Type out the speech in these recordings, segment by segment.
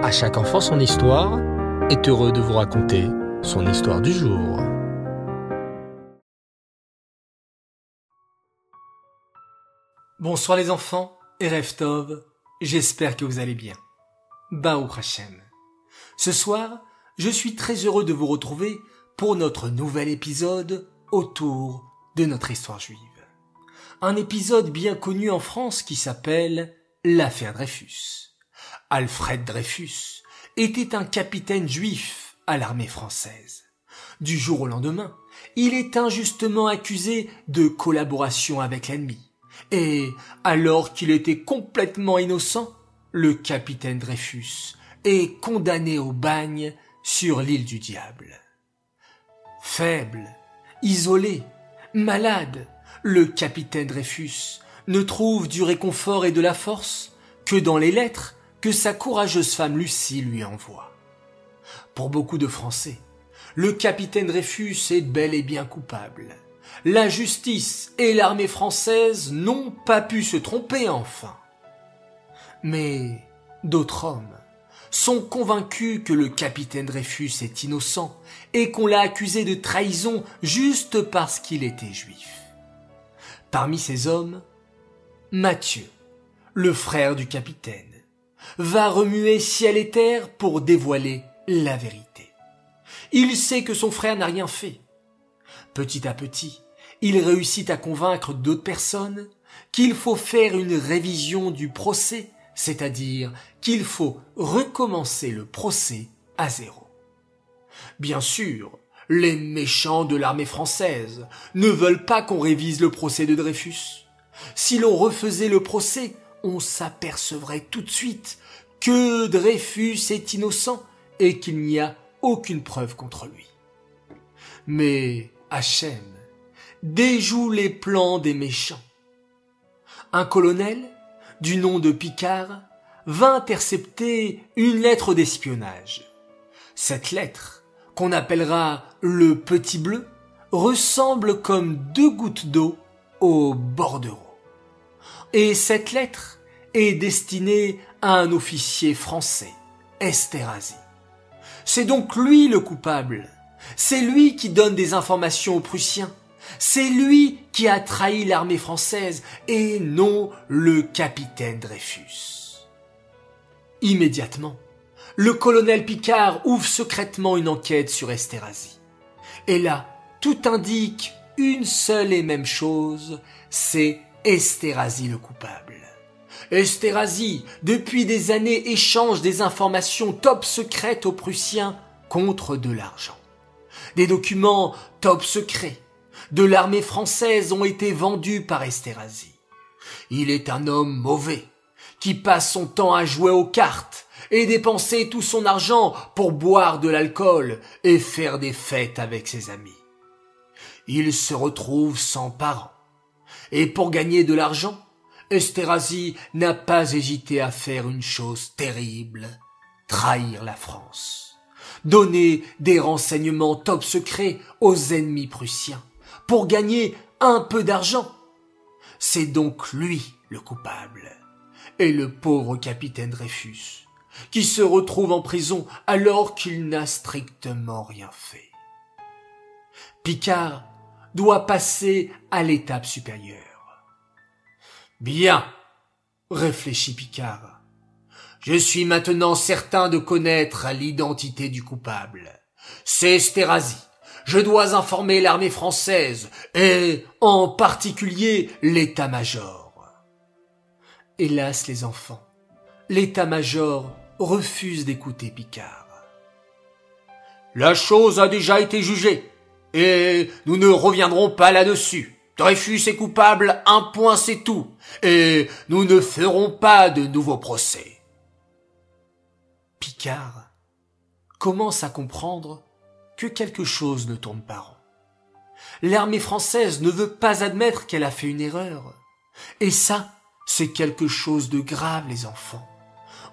À chaque enfant son histoire est heureux de vous raconter son histoire du jour. Bonsoir les enfants et Reftov, j'espère que vous allez bien. Baou Hashem. Ce soir, je suis très heureux de vous retrouver pour notre nouvel épisode autour de notre histoire juive. Un épisode bien connu en France qui s'appelle l'affaire Dreyfus. Alfred Dreyfus était un capitaine juif à l'armée française. Du jour au lendemain, il est injustement accusé de collaboration avec l'ennemi. Et, alors qu'il était complètement innocent, le capitaine Dreyfus est condamné au bagne sur l'île du diable. Faible, isolé, malade, le capitaine Dreyfus ne trouve du réconfort et de la force que dans les lettres que sa courageuse femme Lucie lui envoie. Pour beaucoup de Français, le capitaine Dreyfus est bel et bien coupable. La justice et l'armée française n'ont pas pu se tromper enfin. Mais d'autres hommes sont convaincus que le capitaine Dreyfus est innocent et qu'on l'a accusé de trahison juste parce qu'il était juif. Parmi ces hommes, Mathieu, le frère du capitaine, va remuer ciel et terre pour dévoiler la vérité. Il sait que son frère n'a rien fait. Petit à petit, il réussit à convaincre d'autres personnes qu'il faut faire une révision du procès, c'est-à-dire qu'il faut recommencer le procès à zéro. Bien sûr, les méchants de l'armée française ne veulent pas qu'on révise le procès de Dreyfus. Si l'on refaisait le procès, on s'apercevrait tout de suite que Dreyfus est innocent et qu'il n'y a aucune preuve contre lui. Mais Hachem déjoue les plans des méchants. Un colonel, du nom de Picard, va intercepter une lettre d'espionnage. Cette lettre, qu'on appellera le petit bleu, ressemble comme deux gouttes d'eau au bordereau. Et cette lettre est destinée à un officier français, Esterhazy. C'est donc lui le coupable. C'est lui qui donne des informations aux Prussiens. C'est lui qui a trahi l'armée française et non le capitaine Dreyfus. Immédiatement, le colonel Picard ouvre secrètement une enquête sur Esterhazy. Et là, tout indique une seule et même chose, c'est Esterhazy le coupable. Esterhazy, depuis des années, échange des informations top secrètes aux Prussiens contre de l'argent. Des documents top secrets de l'armée française ont été vendus par Esterhazy. Il est un homme mauvais, qui passe son temps à jouer aux cartes et dépenser tout son argent pour boire de l'alcool et faire des fêtes avec ses amis. Il se retrouve sans parents. Et pour gagner de l'argent, Esterhazy n'a pas hésité à faire une chose terrible, trahir la France, donner des renseignements top secrets aux ennemis prussiens pour gagner un peu d'argent. C'est donc lui le coupable, et le pauvre capitaine Dreyfus, qui se retrouve en prison alors qu'il n'a strictement rien fait. Picard doit passer à l'étape supérieure. Bien, réfléchit Picard. Je suis maintenant certain de connaître l'identité du coupable. C'est Esterhazy. Je dois informer l'armée française et, en particulier, l'état-major. Hélas, les enfants, l'état-major refuse d'écouter Picard. La chose a déjà été jugée, et nous ne reviendrons pas là-dessus. Dreyfus est coupable, un point c'est tout, et nous ne ferons pas de nouveaux procès. Picard commence à comprendre que quelque chose ne tourne pas rond. L'armée française ne veut pas admettre qu'elle a fait une erreur. Et ça, c'est quelque chose de grave, les enfants.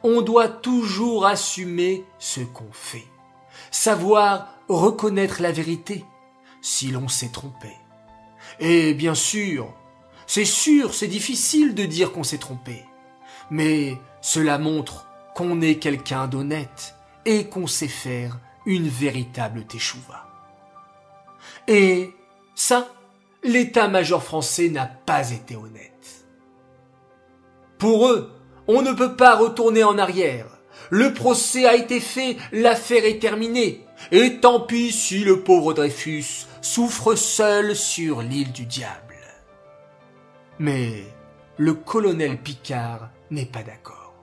On doit toujours assumer ce qu'on fait. Savoir reconnaître la vérité si l'on s'est trompé. Et bien sûr, c'est sûr, c'est difficile de dire qu'on s'est trompé. Mais cela montre qu'on est quelqu'un d'honnête et qu'on sait faire une véritable teshuva. Et ça, l'état-major français n'a pas été honnête. Pour eux, on ne peut pas retourner en arrière. Le procès a été fait, l'affaire est terminée. Et tant pis si le pauvre Dreyfus souffre seul sur l'île du diable. Mais le colonel Picard n'est pas d'accord.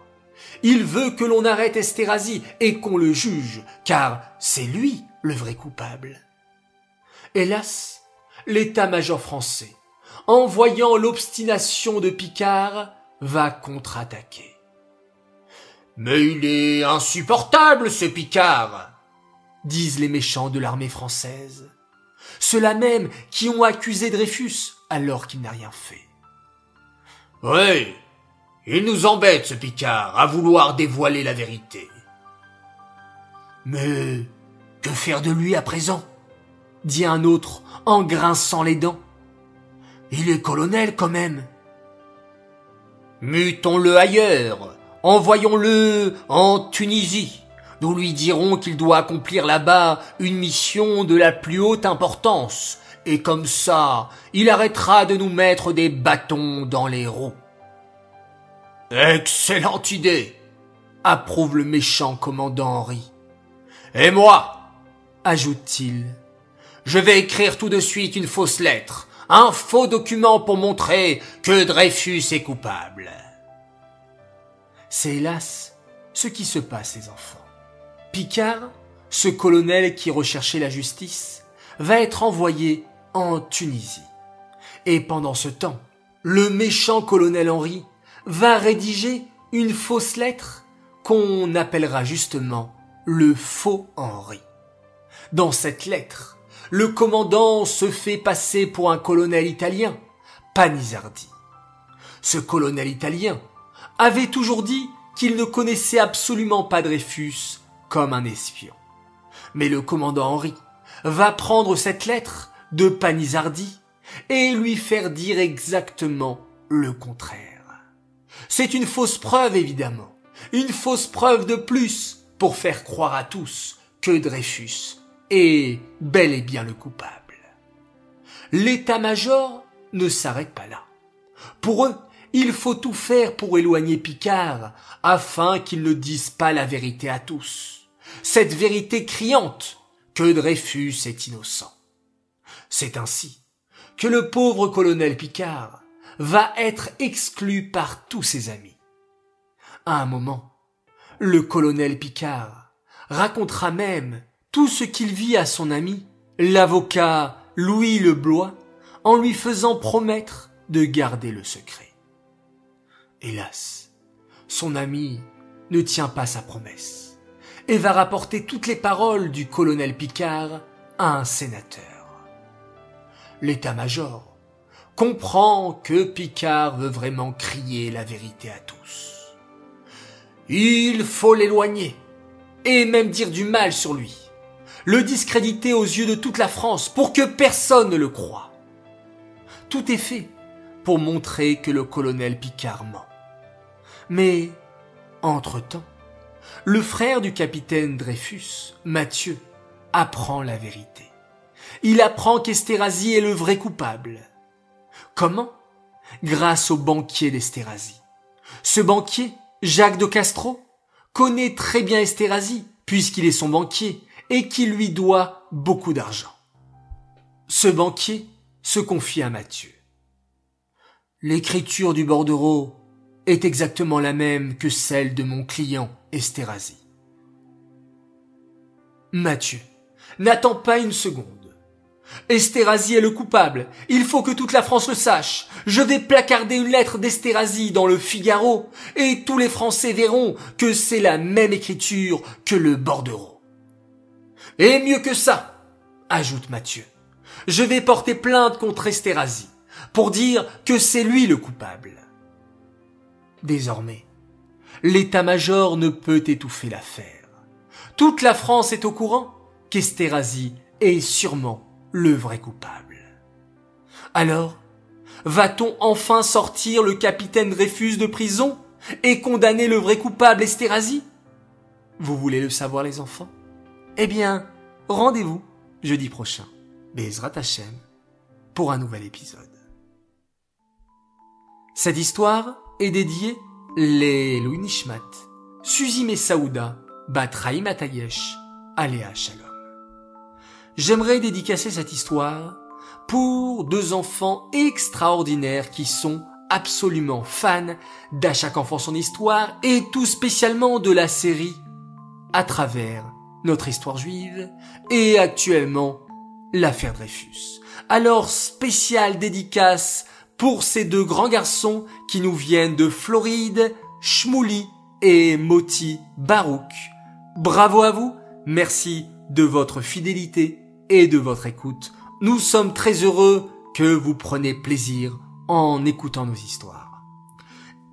Il veut que l'on arrête Esterhazy et qu'on le juge, car c'est lui le vrai coupable. Hélas, l'état-major français, en voyant l'obstination de Picard, va contre-attaquer. Mais il est insupportable, ce Picard, disent les méchants de l'armée française. Ceux-là même qui ont accusé Dreyfus alors qu'il n'a rien fait. Oui, il nous embête, ce Picard, à vouloir dévoiler la vérité. Mais que faire de lui à présent? dit un autre en grinçant les dents. Il est colonel quand même. Mutons-le ailleurs, envoyons-le en Tunisie. Nous lui dirons qu'il doit accomplir là-bas une mission de la plus haute importance, et comme ça, il arrêtera de nous mettre des bâtons dans les roues. Excellente idée, approuve le méchant commandant Henri. Et moi, ajoute-t-il, je vais écrire tout de suite une fausse lettre, un faux document pour montrer que Dreyfus est coupable. C'est hélas ce qui se passe, les enfants. Picard, ce colonel qui recherchait la justice, va être envoyé en Tunisie. Et pendant ce temps, le méchant colonel Henri va rédiger une fausse lettre qu'on appellera justement le faux Henri. Dans cette lettre, le commandant se fait passer pour un colonel italien, Panisardi. Ce colonel italien avait toujours dit qu'il ne connaissait absolument pas Dreyfus comme un espion. Mais le commandant Henri va prendre cette lettre de Panisardi et lui faire dire exactement le contraire. C'est une fausse preuve, évidemment. Une fausse preuve de plus pour faire croire à tous que Dreyfus est bel et bien le coupable. L'état-major ne s'arrête pas là. Pour eux, il faut tout faire pour éloigner Picard, afin qu'il ne dise pas la vérité à tous. Cette vérité criante que Dreyfus est innocent. C'est ainsi que le pauvre colonel Picard va être exclu par tous ses amis. À un moment, le colonel Picard racontera même tout ce qu'il vit à son ami, l'avocat Louis Leblois, en lui faisant promettre de garder le secret. Hélas, son ami ne tient pas sa promesse et va rapporter toutes les paroles du colonel Picard à un sénateur. L'état-major comprend que Picard veut vraiment crier la vérité à tous. Il faut l'éloigner, et même dire du mal sur lui, le discréditer aux yeux de toute la France pour que personne ne le croie. Tout est fait pour montrer que le colonel Picard ment. Mais, entre-temps, le frère du capitaine Dreyfus, Mathieu, apprend la vérité. Il apprend qu'Esterhazy est le vrai coupable Comment? Grâce au banquier d'Esterhazy. Ce banquier, Jacques de Castro, connaît très bien Esterhazy, puisqu'il est son banquier, et qui lui doit beaucoup d'argent. Ce banquier se confie à Mathieu. L'écriture du bordereau est exactement la même que celle de mon client Esterhazy. Mathieu n'attend pas une seconde. Esterhazy est le coupable. Il faut que toute la France le sache. Je vais placarder une lettre d'Esterhazy dans le Figaro et tous les Français verront que c'est la même écriture que le bordereau. Et mieux que ça, ajoute Mathieu, je vais porter plainte contre Esterhazy pour dire que c'est lui le coupable. Désormais, l'état-major ne peut étouffer l'affaire. Toute la France est au courant qu'Esterhazy est sûrement le vrai coupable. Alors, va-t-on enfin sortir le capitaine Dreyfus de prison et condamner le vrai coupable Estérazi Vous voulez le savoir les enfants? Eh bien, rendez-vous jeudi prochain, Bezrat Hashem, pour un nouvel épisode. Cette histoire est dédiée les Louis Nishmat, Suzy Messaouda, Bat Raïm Atayesh, Aléa Shalom. J'aimerais dédicacer cette histoire pour deux enfants extraordinaires qui sont absolument fans d'À chaque enfant son histoire et tout spécialement de la série à travers notre histoire juive et actuellement l'affaire Dreyfus. Alors spéciale dédicace pour ces deux grands garçons qui nous viennent de Floride, Shmouli et Moti Barouk. Bravo à vous, merci de votre fidélité et de votre écoute. Nous sommes très heureux que vous preniez plaisir en écoutant nos histoires.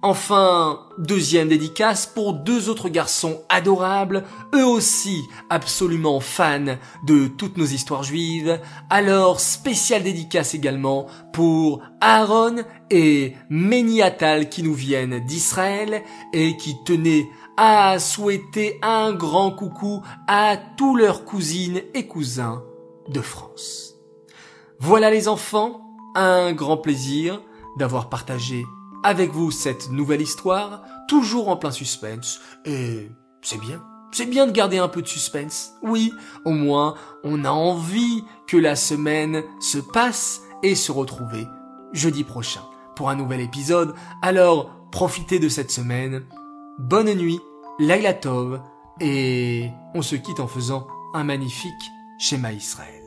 Enfin, deuxième dédicace pour deux autres garçons adorables, eux aussi absolument fans de toutes nos histoires juives. Alors, spéciale dédicace également pour Aaron et Méniatal qui nous viennent d'Israël et qui tenaient à souhaiter un grand coucou à tous leurs cousines et cousins de France. Voilà les enfants, un grand plaisir d'avoir partagé avec vous cette nouvelle histoire, toujours en plein suspense, et c'est bien. C'est bien de garder un peu de suspense. Oui, au moins, on a envie que la semaine se passe et se retrouver jeudi prochain pour un nouvel épisode. Alors, profitez de cette semaine. Bonne nuit, Laila Tov, et on se quitte en faisant un magnifique schéma Israël.